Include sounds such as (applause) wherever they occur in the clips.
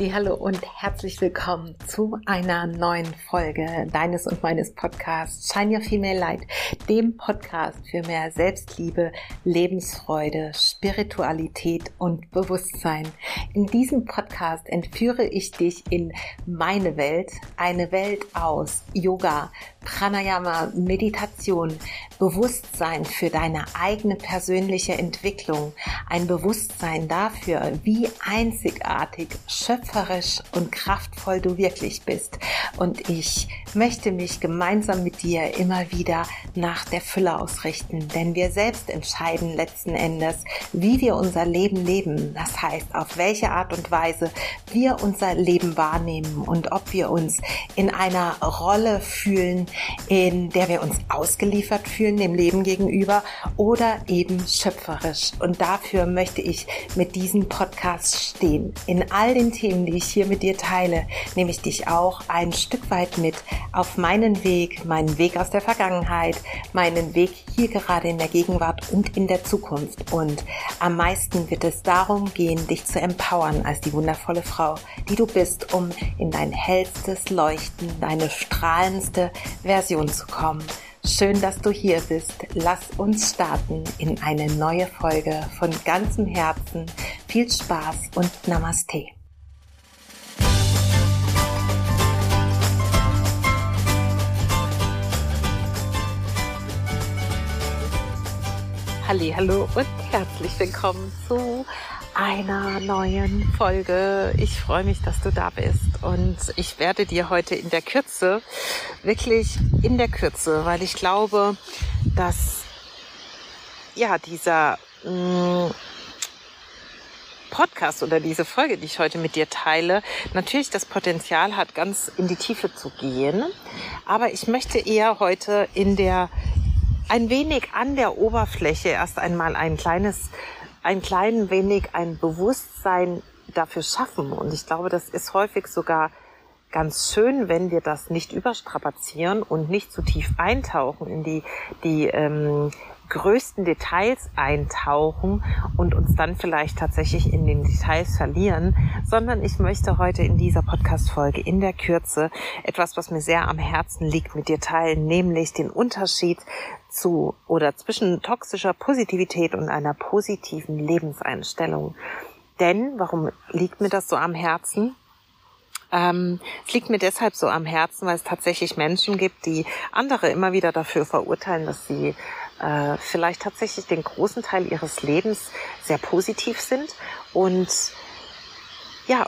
Hallo und herzlich willkommen zu einer neuen Folge deines und meines Podcasts Shine Your Female Light, dem Podcast für mehr Selbstliebe, Lebensfreude, Spiritualität und Bewusstsein. In diesem Podcast entführe ich dich in meine Welt, eine Welt aus Yoga, Pranayama, Meditation, Bewusstsein für deine eigene persönliche Entwicklung, ein Bewusstsein dafür, wie einzigartig, schöpferisch und kraftvoll du wirklich bist. Und ich möchte mich gemeinsam mit dir immer wieder nach der Fülle ausrichten, denn wir selbst entscheiden letzten Endes, wie wir unser Leben leben. Das heißt, auf welche Art und Weise wir unser Leben wahrnehmen und ob wir uns in einer Rolle fühlen, in der wir uns ausgeliefert fühlen dem Leben gegenüber oder eben schöpferisch. Und dafür möchte ich mit diesem Podcast stehen. In all den Themen, die ich hier mit dir teile, nehme ich dich auch ein Stück weit mit auf meinen Weg, meinen Weg aus der Vergangenheit, meinen Weg hier gerade in der Gegenwart und in der Zukunft. Und am meisten wird es darum gehen, dich zu empowern als die wundervolle Frau, die du bist, um in dein hellstes Leuchten, deine strahlendste Version zu kommen. Schön, dass du hier bist. Lass uns starten in eine neue Folge von ganzem Herzen. Viel Spaß und Namaste. Hallo und herzlich willkommen zu einer neuen Folge. Ich freue mich, dass du da bist und ich werde dir heute in der Kürze, wirklich in der Kürze, weil ich glaube, dass ja dieser mh, mm, Podcast oder diese Folge, die ich heute mit dir teile, natürlich das Potenzial hat, ganz in die Tiefe zu gehen. Aber ich möchte eher heute in der ein wenig an der Oberfläche erst einmal ein kleines ein klein wenig ein Bewusstsein dafür schaffen. Und ich glaube, das ist häufig sogar ganz schön, wenn wir das nicht überstrapazieren und nicht zu tief eintauchen in die, die ähm, größten Details eintauchen und uns dann vielleicht tatsächlich in den Details verlieren, sondern ich möchte heute in dieser Podcast-Folge in der Kürze etwas, was mir sehr am Herzen liegt, mit dir teilen, nämlich den Unterschied zu oder zwischen toxischer Positivität und einer positiven Lebenseinstellung. Denn, warum liegt mir das so am Herzen? Ähm, es liegt mir deshalb so am Herzen, weil es tatsächlich Menschen gibt, die andere immer wieder dafür verurteilen, dass sie äh, vielleicht tatsächlich den großen Teil ihres Lebens sehr positiv sind und ja,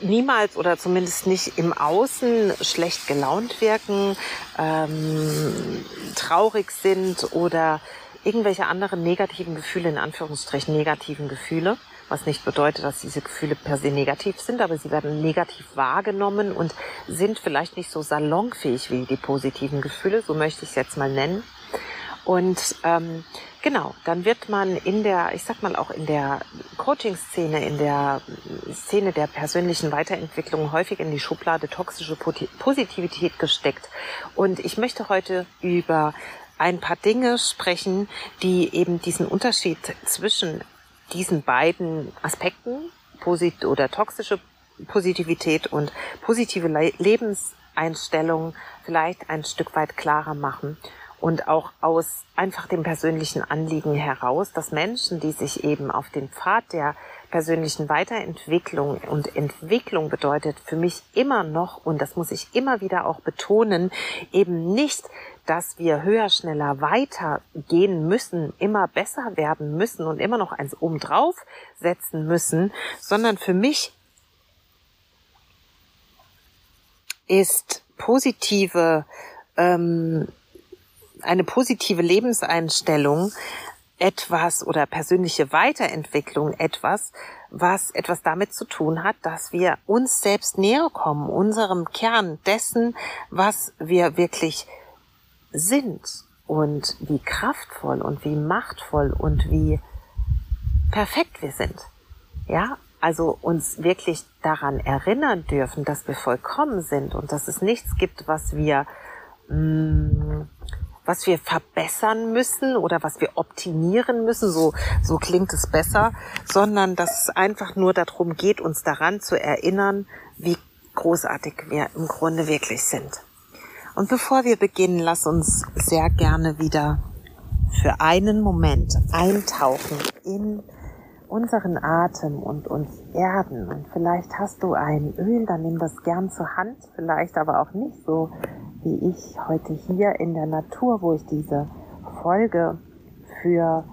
niemals oder zumindest nicht im Außen schlecht gelaunt wirken, ähm, traurig sind oder irgendwelche anderen negativen Gefühle, in Anführungsstrichen negativen Gefühle was nicht bedeutet, dass diese Gefühle per se negativ sind, aber sie werden negativ wahrgenommen und sind vielleicht nicht so salonfähig wie die positiven Gefühle, so möchte ich es jetzt mal nennen. Und ähm, genau, dann wird man in der, ich sag mal auch in der Coaching-Szene, in der Szene der persönlichen Weiterentwicklung häufig in die Schublade toxische Positivität gesteckt. Und ich möchte heute über ein paar Dinge sprechen, die eben diesen Unterschied zwischen diesen beiden Aspekten, posit oder toxische Positivität und positive Le Lebenseinstellung vielleicht ein Stück weit klarer machen und auch aus einfach dem persönlichen Anliegen heraus, dass Menschen, die sich eben auf den Pfad der persönlichen Weiterentwicklung. Und Entwicklung bedeutet für mich immer noch, und das muss ich immer wieder auch betonen, eben nicht dass wir höher, schneller, weiter gehen müssen, immer besser werden müssen und immer noch eins obendrauf setzen müssen, sondern für mich ist positive, ähm, eine positive Lebenseinstellung etwas oder persönliche Weiterentwicklung etwas, was etwas damit zu tun hat, dass wir uns selbst näher kommen, unserem Kern dessen, was wir wirklich sind und wie kraftvoll und wie machtvoll und wie perfekt wir sind. Ja, also uns wirklich daran erinnern dürfen, dass wir vollkommen sind und dass es nichts gibt, was wir mh, mm, was wir verbessern müssen oder was wir optimieren müssen, so, so klingt es besser, sondern dass es einfach nur darum geht, uns daran zu erinnern, wie großartig wir im Grunde wirklich sind. Und bevor wir beginnen, lass uns sehr gerne wieder für einen Moment eintauchen in unseren Atem und uns erden. Und vielleicht hast du ein Öl, dann nimm das gern zur Hand, vielleicht aber auch nicht so wie ich heute hier in der Natur, wo ich diese Folge für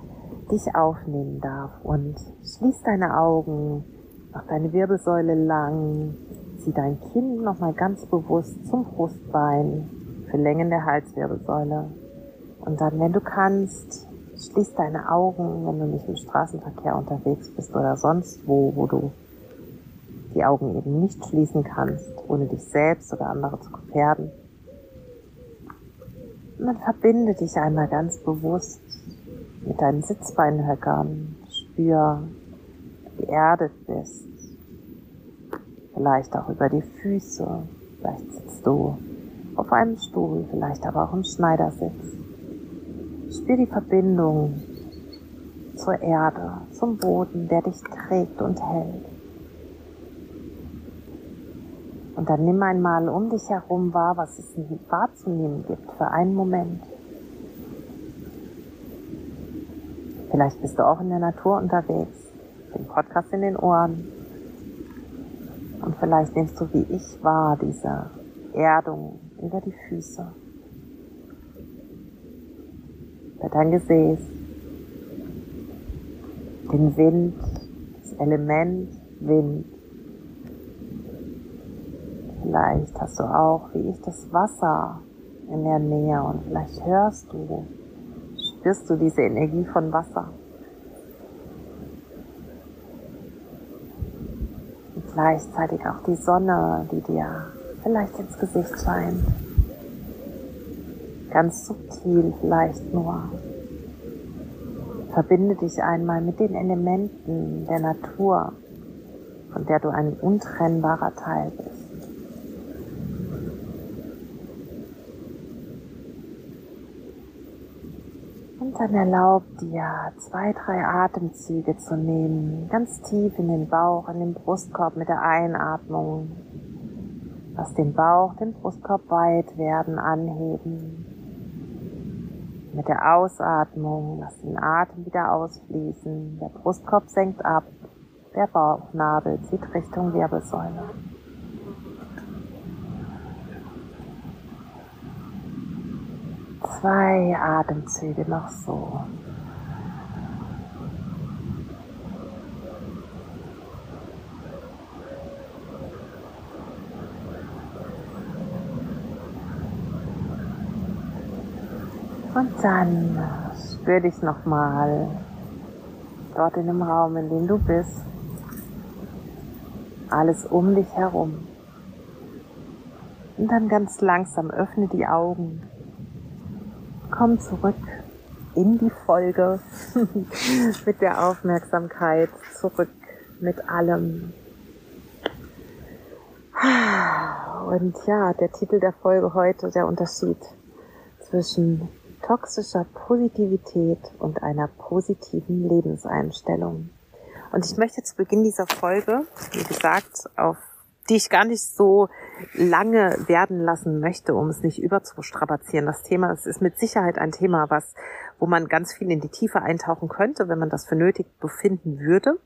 dich aufnehmen darf. Und schließ deine Augen, mach deine Wirbelsäule lang, zieh dein Kinn nochmal ganz bewusst zum Brustbein für Längen der Halswirbelsäule. Und dann, wenn du kannst, schließ deine Augen, wenn du nicht im Straßenverkehr unterwegs bist oder sonst wo, wo du die Augen eben nicht schließen kannst, ohne dich selbst oder andere zu gefährden. Dann verbinde dich einmal ganz bewusst mit deinen Sitzbeinhöckern. Spür, wie erdet bist. Vielleicht auch über die Füße. Vielleicht sitzt du auf einem Stuhl, vielleicht aber auch im Schneidersitz. Spür die Verbindung zur Erde, zum Boden, der dich trägt und hält. Und dann nimm einmal um dich herum wahr, was es wahrzunehmen gibt für einen Moment. Vielleicht bist du auch in der Natur unterwegs, den Podcast in den Ohren. Und vielleicht nimmst du wie ich wahr diese Erdung über die Füße, über dein Gesäß, den Wind, das Element Wind, Vielleicht hast du auch, wie ich, das Wasser in der Nähe und vielleicht hörst du, spürst du diese Energie von Wasser. Und gleichzeitig auch die Sonne, die dir vielleicht ins Gesicht scheint. Ganz subtil vielleicht nur. Verbinde dich einmal mit den Elementen der Natur, von der du ein untrennbarer Teil bist. Dann erlaub dir, zwei, drei Atemzüge zu nehmen, ganz tief in den Bauch, in den Brustkorb mit der Einatmung. Lass den Bauch, den Brustkorb weit werden, anheben. Mit der Ausatmung lass den Atem wieder ausfließen. Der Brustkorb senkt ab, der Bauchnabel zieht Richtung Wirbelsäule. Zwei Atemzüge noch so. Und dann spür dich nochmal dort in dem Raum, in dem du bist. Alles um dich herum. Und dann ganz langsam öffne die Augen komm zurück in die Folge (laughs) mit der Aufmerksamkeit, zurück mit allem. Und ja, der Titel der Folge heute, der Unterschied zwischen toxischer Positivität und einer positiven Lebenseinstellung. Und ich möchte zu Beginn dieser Folge, wie gesagt, auf die ich gar nicht so lange werden lassen möchte, um es nicht überzustrapazieren. Das Thema, es ist mit Sicherheit ein Thema, was, wo man ganz viel in die Tiefe eintauchen könnte, wenn man das für nötig befinden würde.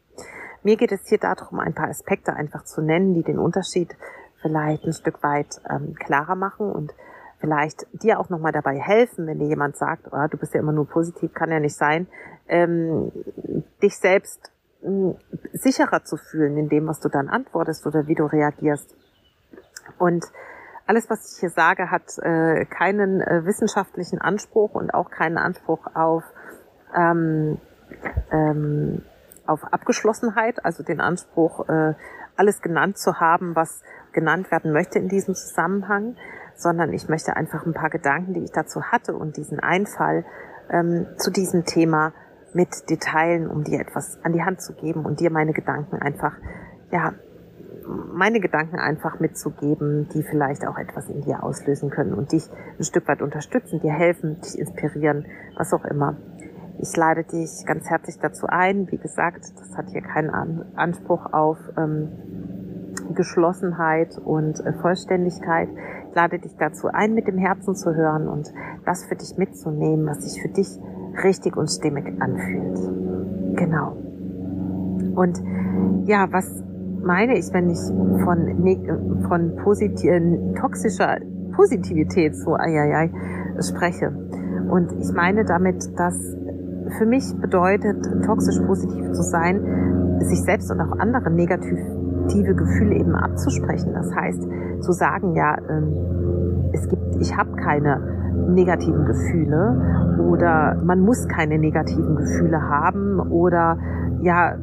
Mir geht es hier darum, ein paar Aspekte einfach zu nennen, die den Unterschied vielleicht ein Stück weit ähm, klarer machen und vielleicht dir auch nochmal dabei helfen, wenn dir jemand sagt, oh, du bist ja immer nur positiv, kann ja nicht sein, ähm, dich selbst sicherer zu fühlen in dem, was du dann antwortest oder wie du reagierst. Und alles, was ich hier sage, hat äh, keinen äh, wissenschaftlichen Anspruch und auch keinen Anspruch auf, ähm, ähm, auf Abgeschlossenheit, also den Anspruch, äh, alles genannt zu haben, was genannt werden möchte in diesem Zusammenhang, sondern ich möchte einfach ein paar Gedanken, die ich dazu hatte und diesen Einfall ähm, zu diesem Thema mit Detailen, um dir etwas an die Hand zu geben und dir meine Gedanken einfach, ja, meine Gedanken einfach mitzugeben, die vielleicht auch etwas in dir auslösen können und dich ein Stück weit unterstützen, dir helfen, dich inspirieren, was auch immer. Ich lade dich ganz herzlich dazu ein. Wie gesagt, das hat hier keinen Anspruch auf ähm, Geschlossenheit und äh, Vollständigkeit. Ich lade dich dazu ein, mit dem Herzen zu hören und das für dich mitzunehmen, was sich für dich richtig und stimmig anfühlt. Genau. Und ja, was meine ich, wenn ich von, von positiv, toxischer Positivität so ai, spreche? Und ich meine damit, dass für mich bedeutet, toxisch positiv zu sein, sich selbst und auch andere negative Gefühle eben abzusprechen. Das heißt, zu sagen, ja, ähm, es gibt, ich habe keine negativen Gefühle oder man muss keine negativen Gefühle haben oder ja,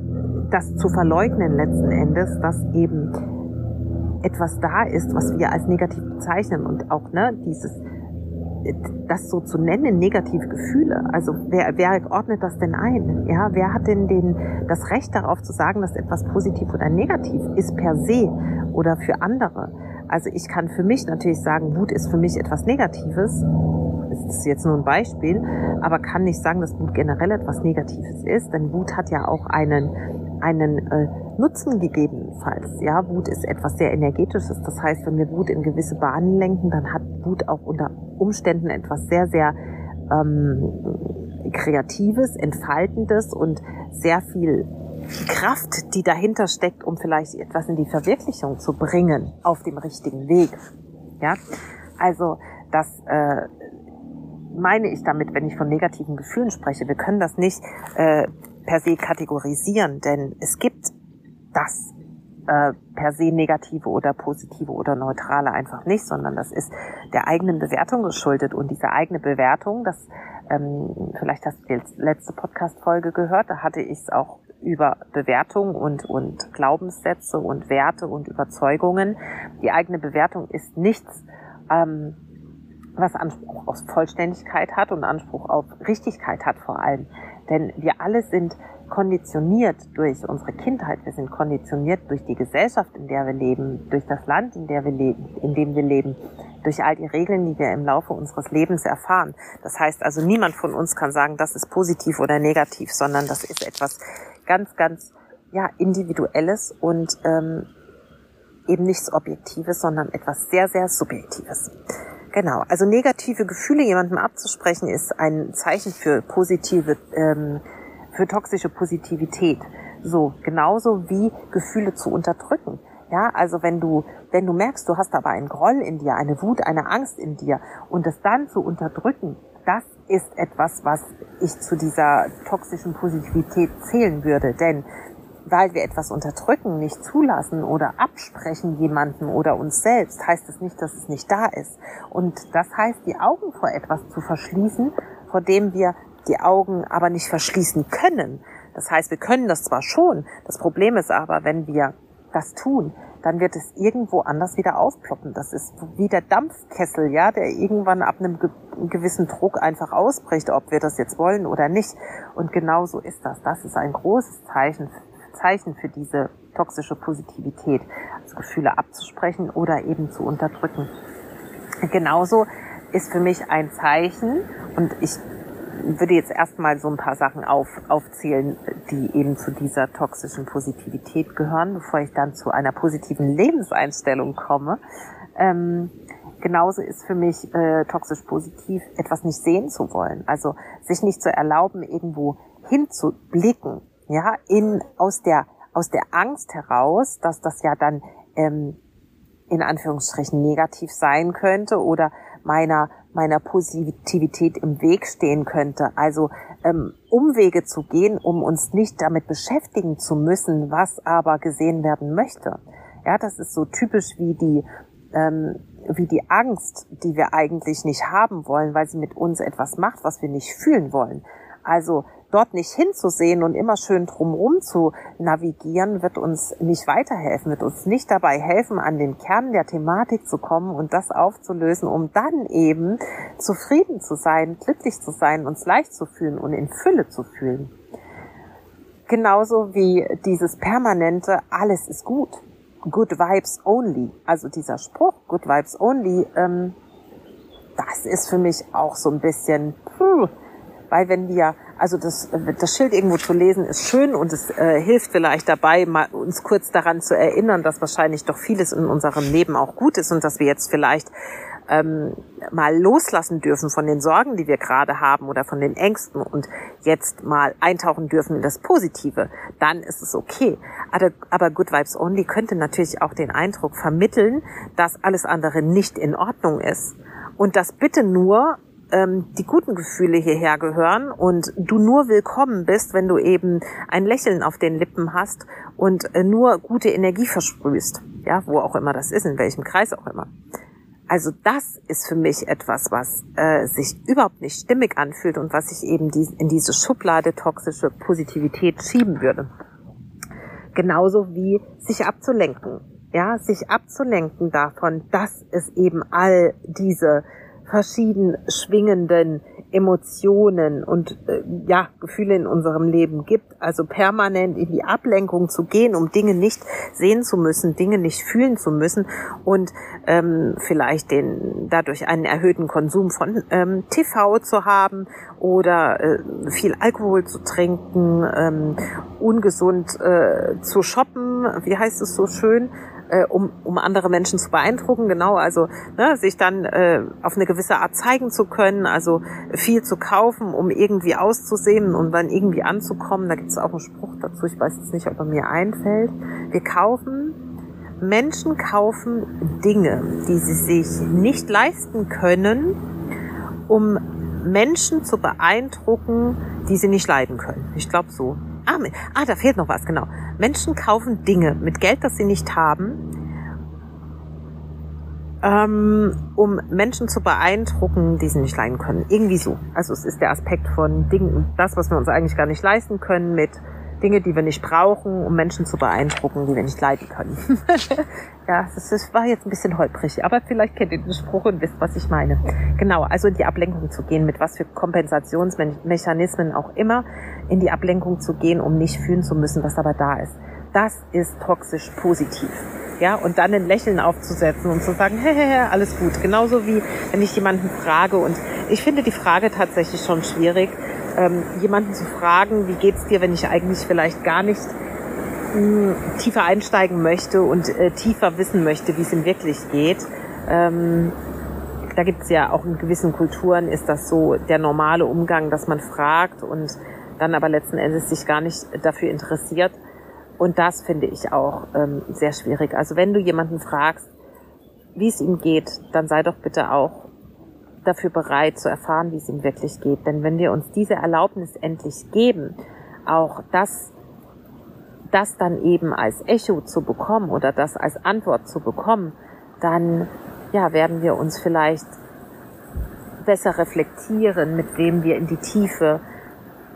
das zu verleugnen letzten Endes, dass eben etwas da ist, was wir als negativ bezeichnen und auch ne, dieses das so zu nennen, negative Gefühle. Also wer, wer ordnet das denn ein? Ja, wer hat denn den, das Recht darauf zu sagen, dass etwas positiv oder negativ ist per se oder für andere? Also ich kann für mich natürlich sagen, Wut ist für mich etwas Negatives. Das ist jetzt nur ein Beispiel, aber kann nicht sagen, dass Wut generell etwas Negatives ist, denn Wut hat ja auch einen einen äh, Nutzen gegebenenfalls. Ja, Wut ist etwas sehr energetisches. Das heißt, wenn wir Wut in gewisse Bahnen lenken, dann hat Wut auch unter Umständen etwas sehr, sehr ähm, Kreatives, Entfaltendes und sehr viel Kraft, die dahinter steckt, um vielleicht etwas in die Verwirklichung zu bringen auf dem richtigen Weg. Ja, also das äh, meine ich damit, wenn ich von negativen Gefühlen spreche. Wir können das nicht äh, per se kategorisieren, denn es gibt das äh, per se negative oder positive oder neutrale einfach nicht, sondern das ist der eigenen Bewertung geschuldet und diese eigene Bewertung, das ähm, vielleicht hast du die letzte Podcast-Folge gehört, da hatte ich es auch über Bewertung und, und Glaubenssätze und Werte und Überzeugungen. Die eigene Bewertung ist nichts, ähm, was Anspruch auf Vollständigkeit hat und Anspruch auf Richtigkeit hat vor allem. Denn wir alle sind konditioniert durch unsere Kindheit, wir sind konditioniert durch die Gesellschaft, in der wir leben, durch das Land, in, der wir leben, in dem wir leben, durch all die Regeln, die wir im Laufe unseres Lebens erfahren. Das heißt also, niemand von uns kann sagen, das ist positiv oder negativ, sondern das ist etwas ganz, ganz ja, Individuelles und ähm, eben nichts Objektives, sondern etwas sehr, sehr Subjektives. Genau, also negative Gefühle jemandem abzusprechen ist ein Zeichen für positive, ähm, für toxische Positivität. So, genauso wie Gefühle zu unterdrücken. Ja, also wenn du, wenn du merkst, du hast aber einen Groll in dir, eine Wut, eine Angst in dir und es dann zu unterdrücken, das ist etwas, was ich zu dieser toxischen Positivität zählen würde. Denn weil wir etwas unterdrücken, nicht zulassen oder absprechen jemanden oder uns selbst, heißt es nicht, dass es nicht da ist. Und das heißt, die Augen vor etwas zu verschließen, vor dem wir die Augen aber nicht verschließen können. Das heißt, wir können das zwar schon, das Problem ist aber, wenn wir das tun, dann wird es irgendwo anders wieder aufploppen. Das ist wie der Dampfkessel, ja, der irgendwann ab einem gewissen Druck einfach ausbricht, ob wir das jetzt wollen oder nicht. Und genau so ist das. Das ist ein großes Zeichen Zeichen für diese toxische Positivität, also Gefühle abzusprechen oder eben zu unterdrücken. Genauso ist für mich ein Zeichen, und ich würde jetzt erstmal so ein paar Sachen auf, aufzählen, die eben zu dieser toxischen Positivität gehören, bevor ich dann zu einer positiven Lebenseinstellung komme. Ähm, genauso ist für mich äh, toxisch positiv, etwas nicht sehen zu wollen. Also sich nicht zu erlauben, irgendwo hinzublicken, ja, in, aus der, aus der Angst heraus, dass das ja dann, ähm, in Anführungsstrichen negativ sein könnte oder meiner, meiner Positivität im Weg stehen könnte. Also ähm, Umwege zu gehen, um uns nicht damit beschäftigen zu müssen, was aber gesehen werden möchte. Ja, das ist so typisch wie die, ähm, wie die Angst, die wir eigentlich nicht haben wollen, weil sie mit uns etwas macht, was wir nicht fühlen wollen. Also dort nicht hinzusehen und immer schön drumherum zu navigieren, wird uns nicht weiterhelfen, wird uns nicht dabei helfen, an den Kern der Thematik zu kommen und das aufzulösen, um dann eben zufrieden zu sein, glücklich zu sein, uns leicht zu fühlen und in Fülle zu fühlen. Genauso wie dieses permanente, alles ist gut. Good Vibes Only. Also dieser Spruch, Good Vibes Only, ähm, das ist für mich auch so ein bisschen, puh, weil wenn wir, also das, das Schild irgendwo zu lesen ist schön und es äh, hilft vielleicht dabei, mal uns kurz daran zu erinnern, dass wahrscheinlich doch vieles in unserem Leben auch gut ist und dass wir jetzt vielleicht ähm, mal loslassen dürfen von den Sorgen, die wir gerade haben oder von den Ängsten und jetzt mal eintauchen dürfen in das Positive, dann ist es okay. Aber, aber Good Vibes Only könnte natürlich auch den Eindruck vermitteln, dass alles andere nicht in Ordnung ist und dass bitte nur ähm, die guten Gefühle hierher gehören und du nur willkommen bist, wenn du eben ein Lächeln auf den Lippen hast und äh, nur gute Energie versprühst. Ja, wo auch immer das ist, in welchem Kreis auch immer. Also das ist für mich etwas, was äh, sich überhaupt nicht stimmig anfühlt und was ich eben die, in diese Schublade toxische Positivität schieben würde. Genauso wie sich abzulenken. Ja, sich abzulenken davon, dass es eben all diese verschieden schwingenden Emotionen und äh, ja, Gefühle in unserem Leben gibt. Also permanent in die Ablenkung zu gehen, um Dinge nicht sehen zu müssen, Dinge nicht fühlen zu müssen und ähm, vielleicht den dadurch einen erhöhten Konsum von ähm, TV zu haben oder äh, viel Alkohol zu trinken, ähm, ungesund äh, zu shoppen, wie heißt es so schön? Äh, um, um andere Menschen zu beeindrucken, genau, also ne, sich dann äh, auf eine gewisse Art zeigen zu können, also viel zu kaufen, um irgendwie auszusehen und dann irgendwie anzukommen. Da gibt es auch einen Spruch dazu, ich weiß jetzt nicht, ob er mir einfällt. Wir kaufen, Menschen kaufen Dinge, die sie sich nicht leisten können, um Menschen zu beeindrucken, die sie nicht leiden können. Ich glaube so. Ah, ah, da fehlt noch was, genau. Menschen kaufen Dinge mit Geld, das sie nicht haben, ähm, um Menschen zu beeindrucken, die sie nicht leiden können. Irgendwie so. Also es ist der Aspekt von Dingen, das, was wir uns eigentlich gar nicht leisten können, mit Dinge, die wir nicht brauchen, um Menschen zu beeindrucken, die wir nicht leiden können. (laughs) ja, das, das war jetzt ein bisschen holprig, aber vielleicht kennt ihr den Spruch und wisst, was ich meine. Genau, also in die Ablenkung zu gehen, mit was für Kompensationsmechanismen auch immer, in die Ablenkung zu gehen, um nicht fühlen zu müssen, was aber da ist. Das ist toxisch positiv. Ja, und dann ein Lächeln aufzusetzen und zu sagen, (laughs) hey, alles gut. Genauso wie wenn ich jemanden frage und ich finde die Frage tatsächlich schon schwierig, ähm, jemanden zu fragen, wie geht's dir, wenn ich eigentlich vielleicht gar nicht mh, hm, tiefer einsteigen möchte und äh, tiefer wissen möchte, wie es ihm wirklich geht. Ähm, da gibt's ja auch in gewissen Kulturen ist das so der normale Umgang, dass man fragt und dann aber letzten Endes sich gar nicht dafür interessiert. Und das finde ich auch ähm, sehr schwierig. Also wenn du jemanden fragst, wie es ihm geht, dann sei doch bitte auch dafür bereit zu erfahren, wie es ihm wirklich geht. Denn wenn wir uns diese Erlaubnis endlich geben, auch das, das dann eben als Echo zu bekommen oder das als Antwort zu bekommen, dann ja, werden wir uns vielleicht besser reflektieren, mit wem wir in die Tiefe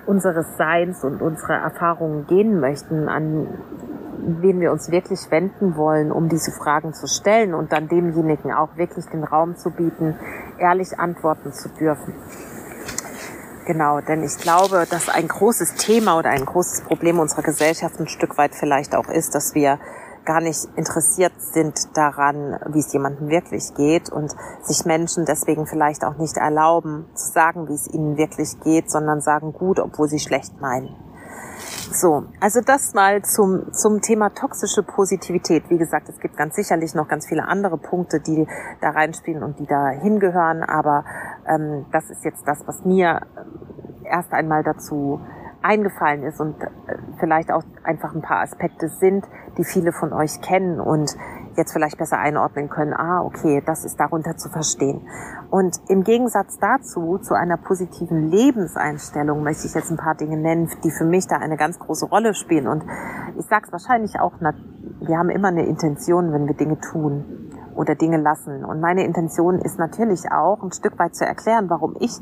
unseres Seins und unserer Erfahrungen gehen möchten, wen wir uns wirklich wenden wollen, um diese Fragen zu stellen und dann demjenigen auch wirklich den Raum zu bieten, ehrlich antworten zu dürfen. Genau, denn ich glaube, dass ein großes Thema oder ein großes Problem unserer Gesellschaft ein Stück weit vielleicht auch ist, dass wir gar nicht interessiert sind daran, wie es jemandem wirklich geht und sich Menschen deswegen vielleicht auch nicht erlauben zu sagen, wie es ihnen wirklich geht, sondern sagen gut, obwohl sie schlecht meinen. So, also das mal zum, zum Thema toxische Positivität. Wie gesagt, es gibt ganz sicherlich noch ganz viele andere Punkte, die da reinspielen und die da hingehören, aber ähm, das ist jetzt das, was mir erst einmal dazu eingefallen ist und äh, vielleicht auch einfach ein paar Aspekte sind, die viele von euch kennen und jetzt vielleicht besser einordnen können, ah, okay, das ist darunter zu verstehen. Und im Gegensatz dazu, zu einer positiven Lebenseinstellung, möchte ich jetzt ein paar Dinge nennen, die für mich da eine ganz große Rolle spielen. Und ich sage es wahrscheinlich auch, wir haben immer eine Intention, wenn wir Dinge tun oder Dinge lassen. Und meine Intention ist natürlich auch, ein Stück weit zu erklären, warum ich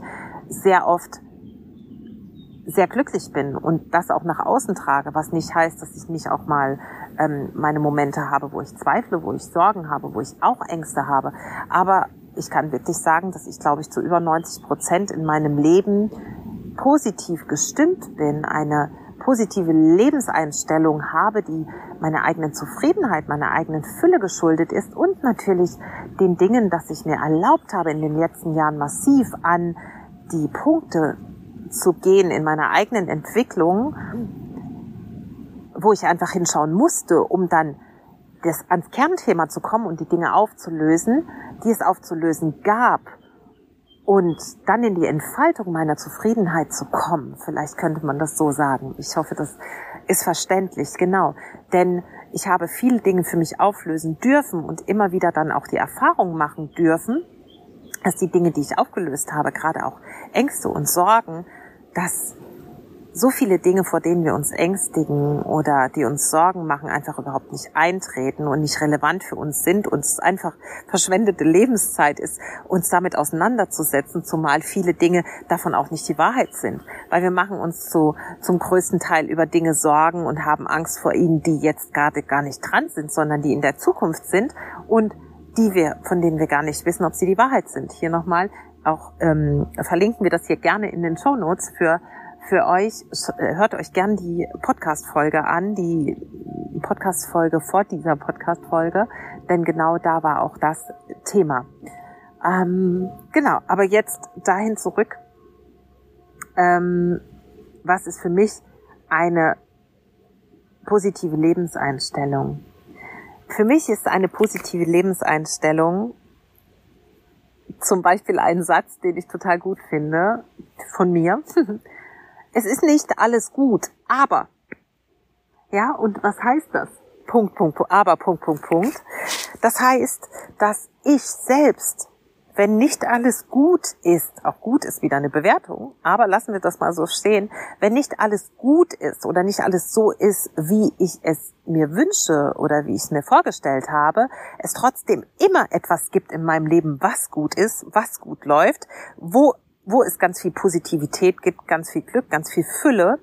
sehr oft sehr glücklich bin und das auch nach außen trage, was nicht heißt, dass ich nicht auch mal ähm, meine Momente habe, wo ich zweifle, wo ich Sorgen habe, wo ich auch Ängste habe. Aber ich kann wirklich sagen, dass ich, glaube ich, zu über 90 Prozent in meinem Leben positiv gestimmt bin, eine positive Lebenseinstellung habe, die meiner eigenen Zufriedenheit, meiner eigenen Fülle geschuldet ist und natürlich den Dingen, dass ich mir erlaubt habe, in den letzten Jahren massiv an die Punkte zu gehen in meiner eigenen Entwicklung, wo ich einfach hinschauen musste, um dann das ans Kernthema zu kommen und die Dinge aufzulösen, die es aufzulösen gab und dann in die Entfaltung meiner Zufriedenheit zu kommen. Vielleicht könnte man das so sagen. Ich hoffe, das ist verständlich, genau. Denn ich habe viele Dinge für mich auflösen dürfen und immer wieder dann auch die Erfahrung machen dürfen, dass die Dinge, die ich aufgelöst habe, gerade auch Ängste und Sorgen, dass so viele Dinge, vor denen wir uns ängstigen oder die uns Sorgen machen, einfach überhaupt nicht eintreten und nicht relevant für uns sind und es einfach verschwendete Lebenszeit ist, uns damit auseinanderzusetzen, zumal viele Dinge davon auch nicht die Wahrheit sind. Weil wir machen uns zu, zum größten Teil über Dinge Sorgen und haben Angst vor ihnen, die jetzt gerade gar nicht dran sind, sondern die in der Zukunft sind und die wir, von denen wir gar nicht wissen, ob sie die Wahrheit sind. Hier nochmal, auch ähm, verlinken wir das hier gerne in den Show Notes für für euch. Äh, hört euch gern die Podcast-Folge an, die Podcast-Folge vor dieser Podcast-Folge, denn genau da war auch das Thema. Ähm, genau, aber jetzt dahin zurück. Ähm, was ist für mich eine positive Lebenseinstellung? Für mich ist eine positive Lebenseinstellung zum Beispiel ein Satz, den ich total gut finde, von mir. (laughs) es ist nicht alles gut, aber, ja, und was heißt das? Punkt, Punkt, Punkt, aber, Punkt, Punkt, Punkt. Das heißt, dass ich selbst, wenn nicht alles gut ist, auch gut ist wieder eine Bewertung, aber lassen wir das mal so stehen, wenn nicht alles gut ist oder nicht alles so ist, wie ich es mir wünsche oder wie ich es mir vorgestellt habe, es trotzdem immer etwas gibt in meinem Leben, was gut ist, was gut läuft, wo wo es ganz viel Positivität gibt, ganz viel Glück, ganz viel Fülle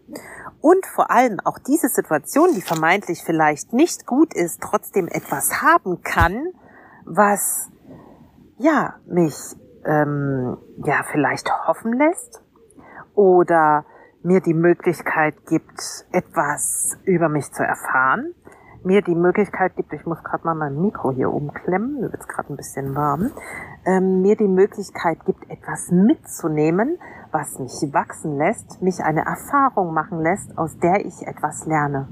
und vor allem auch diese Situation, die vermeintlich vielleicht nicht gut ist, trotzdem etwas haben kann, was ja mich ähm, ja vielleicht hoffen lässt oder mir die Möglichkeit gibt, etwas über mich zu erfahren mir die Möglichkeit gibt, ich muss gerade mal mein Mikro hier umklemmen, mir wird gerade ein bisschen warm, ähm, mir die Möglichkeit gibt, etwas mitzunehmen, was mich wachsen lässt, mich eine Erfahrung machen lässt, aus der ich etwas lerne.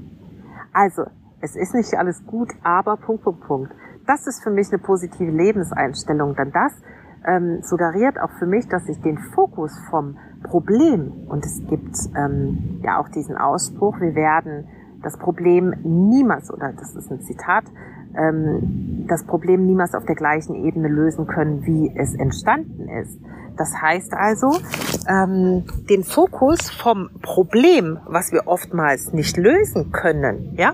Also, es ist nicht alles gut, aber Punkt, Punkt, Punkt. Das ist für mich eine positive Lebenseinstellung, denn das ähm, suggeriert auch für mich, dass ich den Fokus vom Problem, und es gibt ähm, ja auch diesen Ausspruch, wir werden das Problem niemals, oder das ist ein Zitat, ähm, das Problem niemals auf der gleichen Ebene lösen können, wie es entstanden ist. Das heißt also, ähm, den Fokus vom Problem, was wir oftmals nicht lösen können, ja,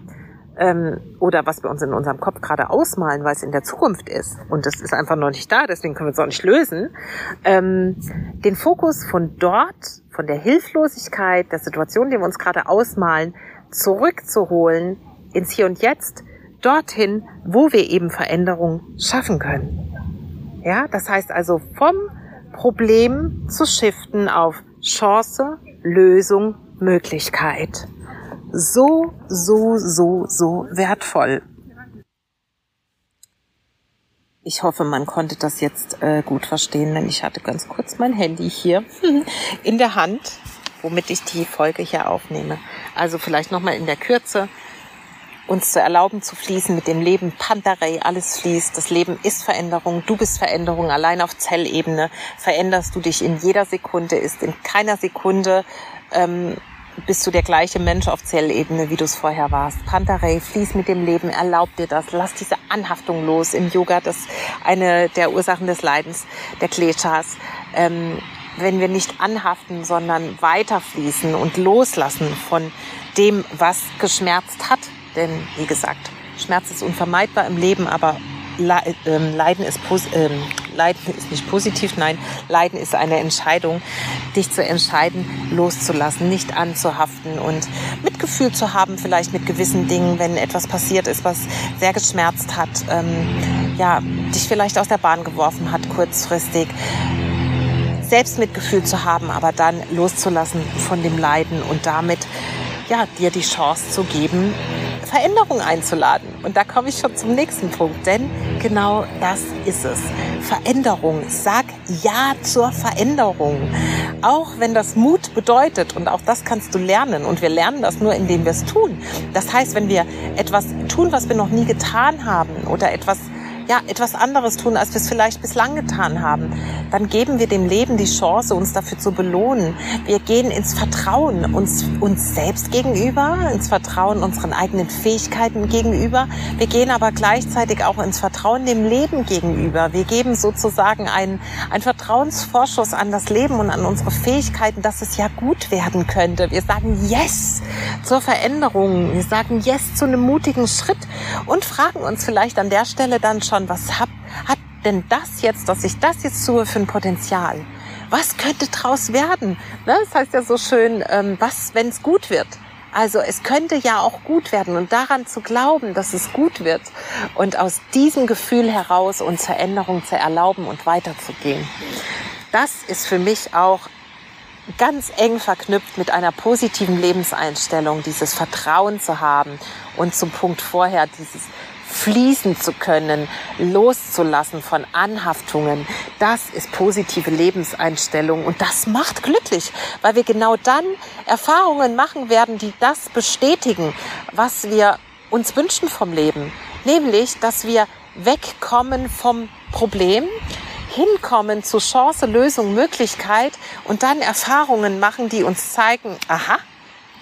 ähm, oder was wir uns in unserem Kopf gerade ausmalen, weil es in der Zukunft ist und das ist einfach noch nicht da, deswegen können wir es auch nicht lösen, ähm, den Fokus von dort, von der Hilflosigkeit, der Situation, die wir uns gerade ausmalen, zurückzuholen ins Hier und Jetzt, dorthin, wo wir eben Veränderung schaffen können. Ja, das heißt also vom Problem zu shiften auf Chance, Lösung, Möglichkeit. So, so, so, so wertvoll. Ich hoffe, man konnte das jetzt äh, gut verstehen, denn ich hatte ganz kurz mein Handy hier (laughs) in der Hand womit ich die Folge hier aufnehme. Also vielleicht nochmal in der Kürze uns zu erlauben zu fließen mit dem Leben. Pantarei, alles fließt. Das Leben ist Veränderung. Du bist Veränderung. Allein auf Zellebene veränderst du dich in jeder Sekunde. Ist in keiner Sekunde ähm, bist du der gleiche Mensch auf Zellebene, wie du es vorher warst. Pantarei, fließ mit dem Leben. Erlaub dir das. Lass diese Anhaftung los. Im Yoga, das ist eine der Ursachen des Leidens, der Kleshas. Ähm, wenn wir nicht anhaften, sondern weiterfließen und loslassen von dem, was geschmerzt hat. Denn, wie gesagt, Schmerz ist unvermeidbar im Leben, aber ähm, Leiden ist, ähm, Leiden ist nicht positiv, nein, Leiden ist eine Entscheidung, dich zu entscheiden, loszulassen, nicht anzuhaften und Mitgefühl zu haben, vielleicht mit gewissen Dingen, wenn etwas passiert ist, was sehr geschmerzt hat, ähm, ja, dich vielleicht aus der Bahn geworfen hat, kurzfristig, Selbstmitgefühl zu haben, aber dann loszulassen von dem Leiden und damit ja, dir die Chance zu geben, Veränderung einzuladen. Und da komme ich schon zum nächsten Punkt, denn genau das ist es. Veränderung. Sag Ja zur Veränderung. Auch wenn das Mut bedeutet, und auch das kannst du lernen, und wir lernen das nur, indem wir es tun. Das heißt, wenn wir etwas tun, was wir noch nie getan haben, oder etwas ja, etwas anderes tun, als wir es vielleicht bislang getan haben, dann geben wir dem Leben die Chance, uns dafür zu belohnen. Wir gehen ins Vertrauen uns, uns selbst gegenüber, ins Vertrauen unseren eigenen Fähigkeiten gegenüber. Wir gehen aber gleichzeitig auch ins Vertrauen dem Leben gegenüber. Wir geben sozusagen einen, einen Vertrauensvorschuss an das Leben und an unsere Fähigkeiten, dass es ja gut werden könnte. Wir sagen Yes zur Veränderung. Wir sagen Yes zu einem mutigen Schritt und fragen uns vielleicht an der Stelle dann schon, schon, was hab, hat denn das jetzt, dass ich das jetzt tue für ein Potenzial? Was könnte draus werden? Ne? Das heißt ja so schön, ähm, was, wenn es gut wird? Also es könnte ja auch gut werden und daran zu glauben, dass es gut wird und aus diesem Gefühl heraus uns Veränderung zu erlauben und weiterzugehen. Das ist für mich auch ganz eng verknüpft mit einer positiven Lebenseinstellung, dieses Vertrauen zu haben und zum Punkt vorher dieses fließen zu können, loszulassen von Anhaftungen. Das ist positive Lebenseinstellung und das macht glücklich, weil wir genau dann Erfahrungen machen werden, die das bestätigen, was wir uns wünschen vom Leben. Nämlich, dass wir wegkommen vom Problem, hinkommen zu Chance, Lösung, Möglichkeit und dann Erfahrungen machen, die uns zeigen, aha,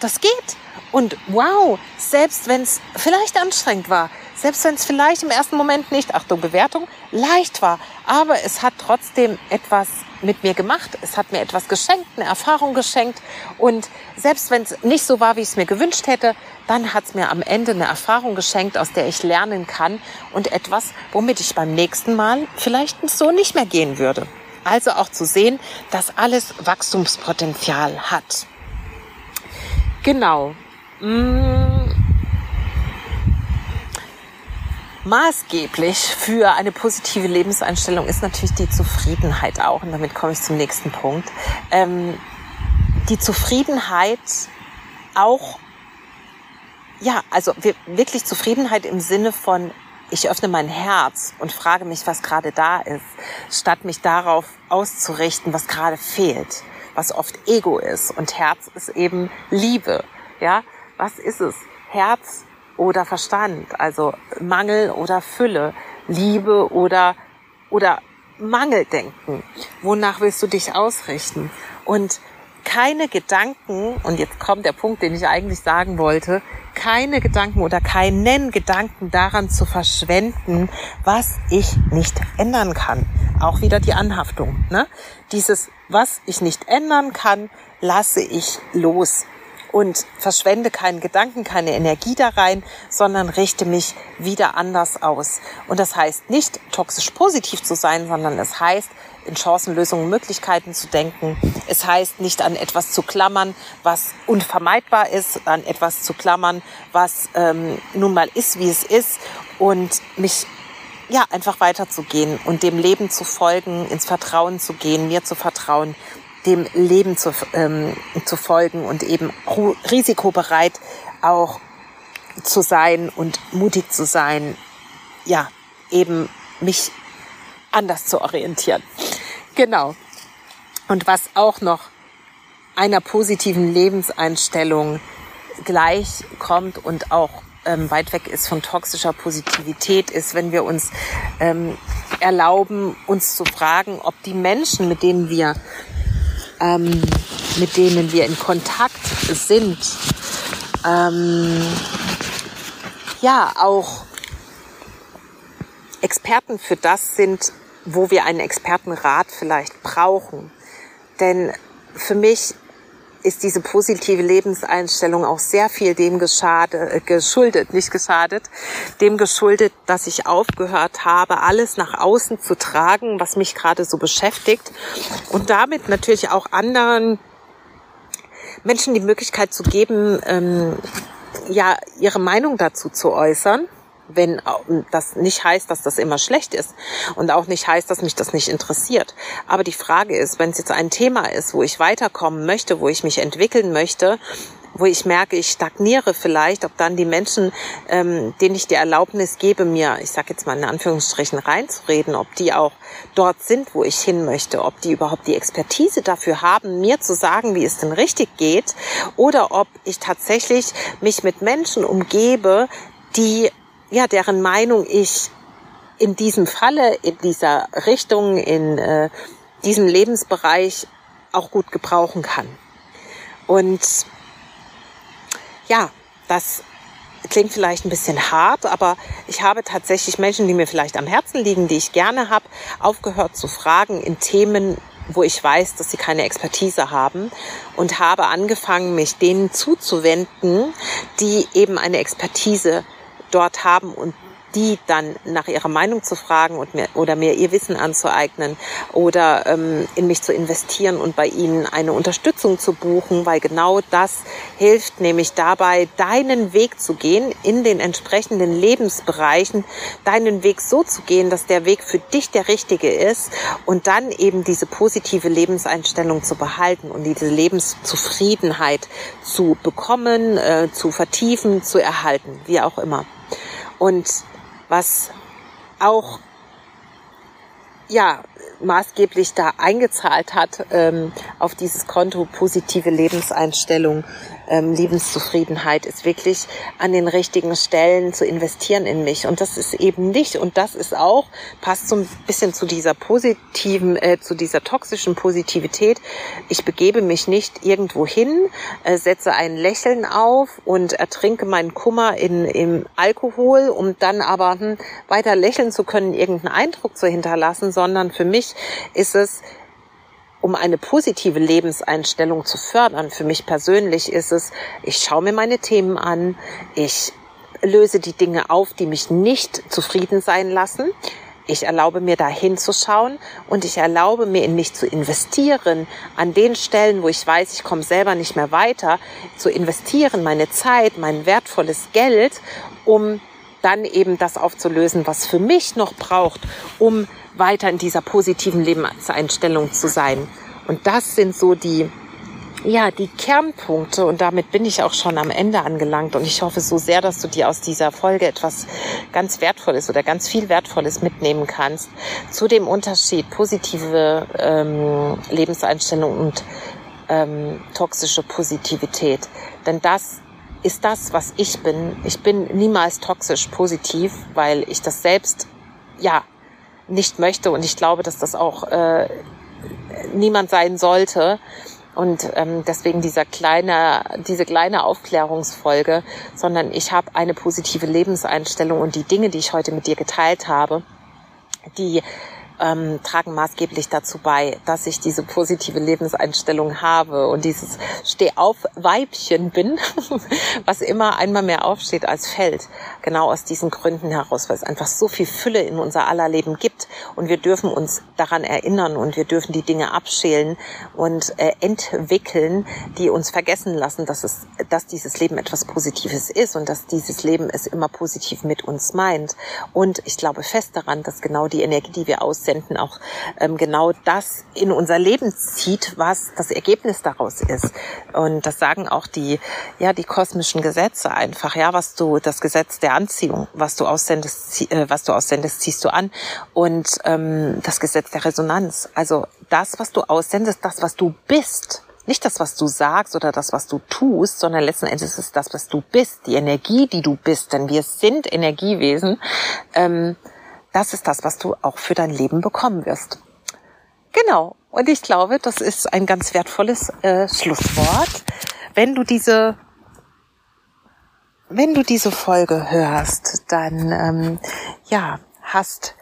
das geht. Und wow, selbst wenn es vielleicht anstrengend war, selbst wenn es vielleicht im ersten Moment nicht, Achtung, Bewertung, leicht war, aber es hat trotzdem etwas mit mir gemacht. Es hat mir etwas geschenkt, eine Erfahrung geschenkt. Und selbst wenn es nicht so war, wie ich es mir gewünscht hätte, dann hat es mir am Ende eine Erfahrung geschenkt, aus der ich lernen kann und etwas, womit ich beim nächsten Mal vielleicht so nicht mehr gehen würde. Also auch zu sehen, dass alles Wachstumspotenzial hat. Genau. Mmh Maßgeblich für eine positive Lebenseinstellung ist natürlich die Zufriedenheit auch. Und damit komme ich zum nächsten Punkt. Ähm, die Zufriedenheit auch, ja, also wirklich Zufriedenheit im Sinne von, ich öffne mein Herz und frage mich, was gerade da ist, statt mich darauf auszurichten, was gerade fehlt, was oft Ego ist. Und Herz ist eben Liebe. Ja, was ist es? Herz oder Verstand, also Mangel oder Fülle, Liebe oder, oder Mangeldenken. Wonach willst du dich ausrichten? Und keine Gedanken, und jetzt kommt der Punkt, den ich eigentlich sagen wollte, keine Gedanken oder keinen Gedanken daran zu verschwenden, was ich nicht ändern kann. Auch wieder die Anhaftung. Ne? Dieses, was ich nicht ändern kann, lasse ich los und verschwende keinen Gedanken, keine Energie da rein, sondern richte mich wieder anders aus. Und das heißt nicht toxisch positiv zu sein, sondern es heißt, in Chancen, Lösungen, Möglichkeiten zu denken. Es heißt nicht an etwas zu klammern, was unvermeidbar ist, an etwas zu klammern, was ähm, nun mal ist, wie es ist und mich ja einfach weiterzugehen und dem Leben zu folgen, ins Vertrauen zu gehen, mir zu vertrauen dem Leben zu, ähm, zu folgen und eben risikobereit auch zu sein und mutig zu sein, ja, eben mich anders zu orientieren. Genau. Und was auch noch einer positiven Lebenseinstellung gleich kommt und auch ähm, weit weg ist von toxischer Positivität, ist, wenn wir uns ähm, erlauben, uns zu fragen, ob die Menschen, mit denen wir ähm, mit denen wir in Kontakt sind, ähm, ja auch Experten für das sind, wo wir einen Expertenrat vielleicht brauchen. Denn für mich ist diese positive Lebenseinstellung auch sehr viel dem geschade, äh, geschuldet, nicht geschadet, dem geschuldet, dass ich aufgehört habe, alles nach außen zu tragen, was mich gerade so beschäftigt. Und damit natürlich auch anderen Menschen die Möglichkeit zu geben, ähm, ja, ihre Meinung dazu zu äußern wenn das nicht heißt, dass das immer schlecht ist und auch nicht heißt, dass mich das nicht interessiert. Aber die Frage ist, wenn es jetzt ein Thema ist, wo ich weiterkommen möchte, wo ich mich entwickeln möchte, wo ich merke, ich stagniere vielleicht, ob dann die Menschen, ähm, denen ich die Erlaubnis gebe, mir, ich sage jetzt mal in Anführungsstrichen, reinzureden, ob die auch dort sind, wo ich hin möchte, ob die überhaupt die Expertise dafür haben, mir zu sagen, wie es denn richtig geht, oder ob ich tatsächlich mich mit Menschen umgebe, die ja, deren Meinung ich in diesem Falle, in dieser Richtung, in äh, diesem Lebensbereich auch gut gebrauchen kann. Und ja, das klingt vielleicht ein bisschen hart, aber ich habe tatsächlich Menschen, die mir vielleicht am Herzen liegen, die ich gerne habe, aufgehört zu fragen in Themen, wo ich weiß, dass sie keine Expertise haben und habe angefangen, mich denen zuzuwenden, die eben eine Expertise dort haben und die dann nach ihrer Meinung zu fragen und mir, oder mir ihr Wissen anzueignen oder ähm, in mich zu investieren und bei ihnen eine Unterstützung zu buchen, weil genau das hilft nämlich dabei, deinen Weg zu gehen in den entsprechenden Lebensbereichen, deinen Weg so zu gehen, dass der Weg für dich der richtige ist und dann eben diese positive Lebenseinstellung zu behalten und diese Lebenszufriedenheit zu bekommen, äh, zu vertiefen, zu erhalten, wie auch immer. Und was auch ja maßgeblich da eingezahlt hat ähm, auf dieses Konto positive Lebenseinstellung ähm, Lebenszufriedenheit ist wirklich an den richtigen Stellen zu investieren in mich. Und das ist eben nicht, und das ist auch, passt so ein bisschen zu dieser positiven, äh, zu dieser toxischen Positivität. Ich begebe mich nicht irgendwo hin, äh, setze ein Lächeln auf und ertrinke meinen Kummer in, im Alkohol, um dann aber hm, weiter lächeln zu können, irgendeinen Eindruck zu hinterlassen, sondern für mich ist es, um eine positive Lebenseinstellung zu fördern, für mich persönlich ist es, ich schaue mir meine Themen an, ich löse die Dinge auf, die mich nicht zufrieden sein lassen. Ich erlaube mir da hinzuschauen und ich erlaube mir in mich zu investieren, an den Stellen, wo ich weiß, ich komme selber nicht mehr weiter, zu investieren, meine Zeit, mein wertvolles Geld, um dann eben das aufzulösen, was für mich noch braucht, um weiter in dieser positiven Lebenseinstellung zu sein. Und das sind so die, ja, die Kernpunkte und damit bin ich auch schon am Ende angelangt und ich hoffe so sehr, dass du dir aus dieser Folge etwas ganz Wertvolles oder ganz viel Wertvolles mitnehmen kannst zu dem Unterschied positive ähm, Lebenseinstellung und ähm, toxische Positivität. Denn das ist das, was ich bin. Ich bin niemals toxisch positiv, weil ich das selbst ja nicht möchte und ich glaube, dass das auch äh, niemand sein sollte. Und ähm, deswegen dieser kleine, diese kleine Aufklärungsfolge, sondern ich habe eine positive Lebenseinstellung und die Dinge, die ich heute mit dir geteilt habe, die ähm, tragen maßgeblich dazu bei, dass ich diese positive Lebenseinstellung habe und dieses Steh-auf-Weibchen bin, (laughs) was immer einmal mehr aufsteht als fällt. Genau aus diesen Gründen heraus, weil es einfach so viel Fülle in unser aller Leben gibt und wir dürfen uns daran erinnern und wir dürfen die Dinge abschälen und äh, entwickeln, die uns vergessen lassen, dass es, dass dieses Leben etwas Positives ist und dass dieses Leben es immer positiv mit uns meint. Und ich glaube fest daran, dass genau die Energie, die wir aus Assistenten auch ähm, genau das in unser Leben zieht, was das Ergebnis daraus ist. Und das sagen auch die, ja, die kosmischen Gesetze einfach, ja, was du, das Gesetz der Anziehung, was du aussendest, äh, was du aussendest, ziehst du an. Und ähm, das Gesetz der Resonanz, also das, was du aussendest, das, was du bist, nicht das, was du sagst oder das, was du tust, sondern letzten Endes ist es das, was du bist, die Energie, die du bist, denn wir sind Energiewesen. Ähm, das ist das, was du auch für dein Leben bekommen wirst. Genau. Und ich glaube, das ist ein ganz wertvolles äh, Schlusswort. Wenn du diese wenn du diese Folge hörst, dann ähm, ja hast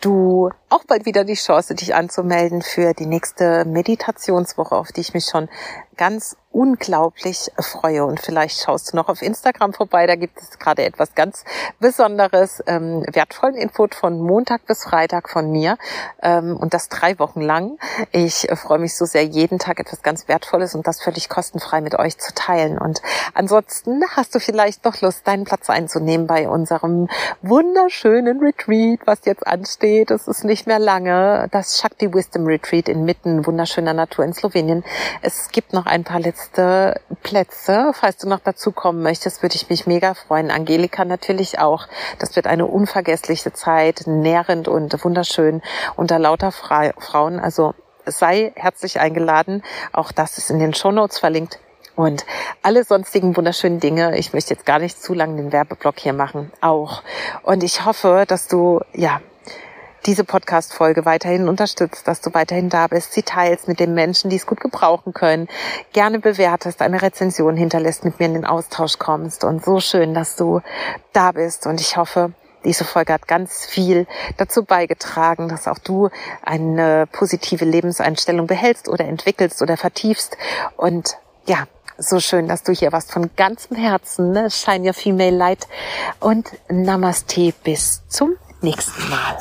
du auch bald wieder die Chance, dich anzumelden für die nächste Meditationswoche, auf die ich mich schon ganz unglaublich freue. Und vielleicht schaust du noch auf Instagram vorbei, da gibt es gerade etwas ganz Besonderes, ähm, wertvollen Input von Montag bis Freitag von mir ähm, und das drei Wochen lang. Ich freue mich so sehr, jeden Tag etwas ganz Wertvolles und das völlig kostenfrei mit euch zu teilen. Und ansonsten hast du vielleicht noch Lust, deinen Platz einzunehmen bei unserem wunderschönen Retreat, was jetzt ansteht. Es ist nicht nicht mehr lange. Das Shakti Wisdom Retreat inmitten wunderschöner Natur in Slowenien. Es gibt noch ein paar letzte Plätze. Falls du noch dazu kommen möchtest, würde ich mich mega freuen. Angelika natürlich auch. Das wird eine unvergessliche Zeit, nährend und wunderschön unter lauter Fra Frauen. Also sei herzlich eingeladen. Auch das ist in den Show Notes verlinkt. Und alle sonstigen wunderschönen Dinge, ich möchte jetzt gar nicht zu lange den Werbeblock hier machen, auch. Und ich hoffe, dass du, ja, diese Podcast-Folge weiterhin unterstützt, dass du weiterhin da bist, sie teilst mit den Menschen, die es gut gebrauchen können, gerne bewertest, eine Rezension hinterlässt, mit mir in den Austausch kommst und so schön, dass du da bist und ich hoffe, diese Folge hat ganz viel dazu beigetragen, dass auch du eine positive Lebenseinstellung behältst oder entwickelst oder vertiefst und ja, so schön, dass du hier warst von ganzem Herzen. Ne? Shine your female light und Namaste bis zum nächsten Mal.